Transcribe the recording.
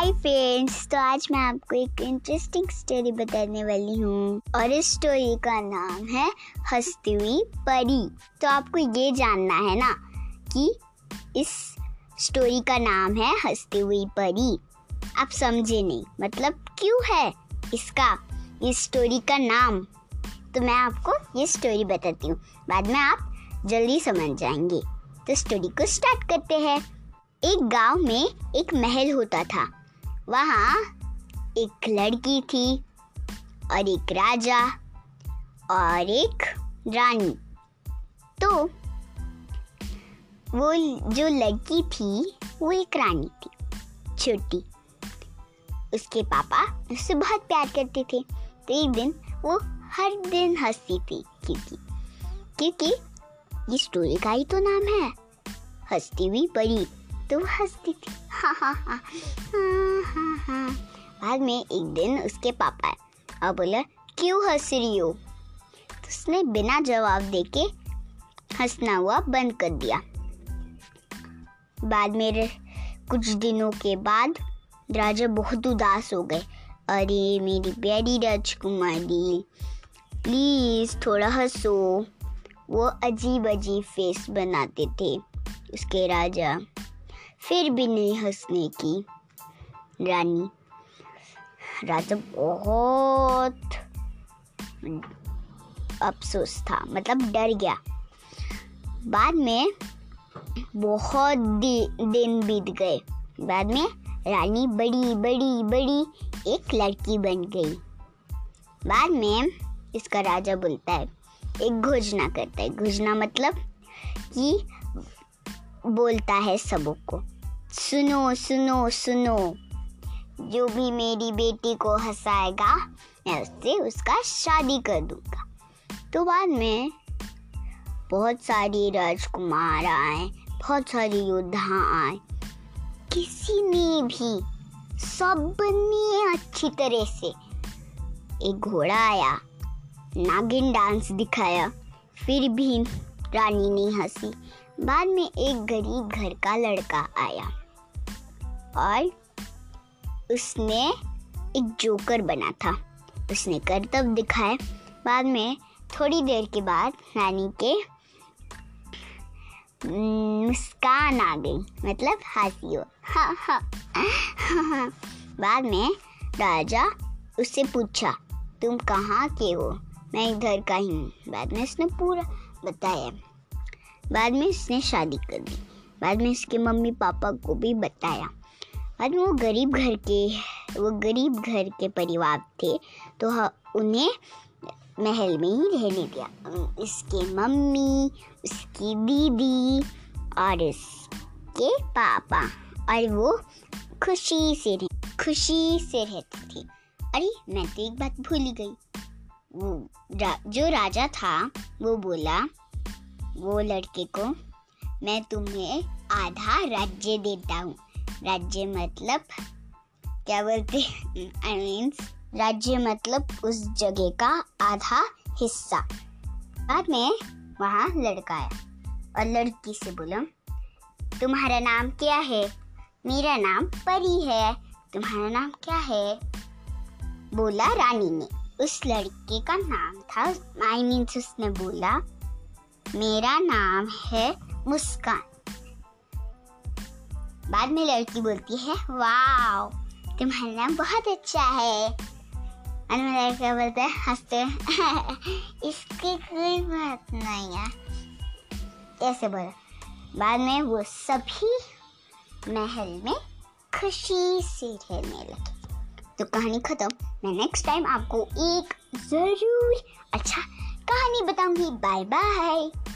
Hi friends तो आज मैं आपको एक इंटरेस्टिंग स्टोरी बताने वाली हूँ। और इस स्टोरी का नाम है हंसती हुई परी। तो आपको ये जानना है ना कि इस स्टोरी का नाम है हंसती हुई परी। आप समझे नहीं। मतलब क्यों है इसका इस स्टोरी का नाम? तो मैं आपको ये स्टोरी बताती हूँ। बाद में आप जल्दी समझ जाएँगे। तो स्टोरी को स्टार्ट करते हैं। एक गाँव में एक महल होता था। वहाँ एक लड़की थी और एक राजा और एक रानी। तो वो जो लड़की थी, वो एक रानी थी, छोटी। उसके पापा उससे बहुत प्यार करते थे। तो एक दिन वो हर दिन हंसती थी, क्योंकि क्योंकि ये स्टोरी का ही तो नाम है। हंसती हुई परी तो हंसती थी। हाँ हाँ हाँ। हाँ हाँ बाद में एक दिन उसके पापा और बोला, क्यों हंस रही हो? तो उसने बिना जवाब देके हंसना हुआ बंद कर दिया। बाद में कुछ दिनों के बाद राजा बहुत उदास हो गए। अरे, मेरी प्यारी राजकुमारी प्लीज़ थोड़ा हंसो। वो अजीब अजीब फेस बनाते थे उसके राजा। फिर भी नहीं हंसने की। रानी, राजा बहुत अफसोस था मतलब डर गया। बाद में बहुत दिन बीत गए। बाद में रानी बड़ी बड़ी बड़ी एक लड़की बन गई। बाद में इसका राजा बोलता है, एक घोषणा करता है। घोषणा मतलब कि बोलता है सबको। सुनो सुनो सुनो। जो भी मेरी बेटी को हंसाएगा, मैं उससे उसका शादी कर दूँगा। तो बाद में बहुत सारी राजकुमार आए, बहुत सारी योद्धा आए। किसी ने भी सबने अच्छी तरह से एक घोड़ा आया, नागिन डांस दिखाया, फिर भी रानी नहीं हँसी। बाद में एक गरीब घर का लड़का आया और उसने एक जोकर बना था। उसने करतब दिखाए। बाद में थोड़ी देर के बाद रानी के मुस्कान आ गई। मतलब हँसी हो हाँ हाँ। बाद में राजा उससे पूछा, तुम कहाँ के हो? मैं इधर का ही हूँ। बाद में उसने पूरा बताया। बाद में उसने शादी कर दी। बाद में उसके मम्मी पापा को भी बताया। बाद में वो गरीब घर के वो गरीब घर के परिवार थे तो उन्हें महल में ही रहने दिया। इसके मम्मी उसकी दीदी और इसके पापा। और वो खुशी से रह खुशी से रहती थी। अरे मैं तो एक बात भूल ही गई। वो रा, जो राजा था वो बोला वो लड़के को मैं तुम्हें आधा राज्य देता हूँ। राज्य मतलब क्या बोलते आई मीन राज्य मतलब उस जगह का आधा हिस्सा। बाद में वहाँ लड़का आया और लड़की से बोला, तुम्हारा नाम क्या है? मेरा नाम परी है। तुम्हारा नाम क्या है? बोला रानी ने। उस लड़के का नाम था आई मीन्स उसने बोला मेरा नाम है मुस्कान। बाद में लड़की बोलती है, वाओ, तुम्हारा नाम बहुत अच्छा है। और बोलता है, हँसते इसकी कोई बात नहीं है। ऐसे बोला। बाद में वो सभी महल में खुशी से रहने लगे। तो कहानी खत्म। मैं नेक्स्ट टाइम आपको एक ज़रूर अच्छा कहानी बताऊँगी। Bye bye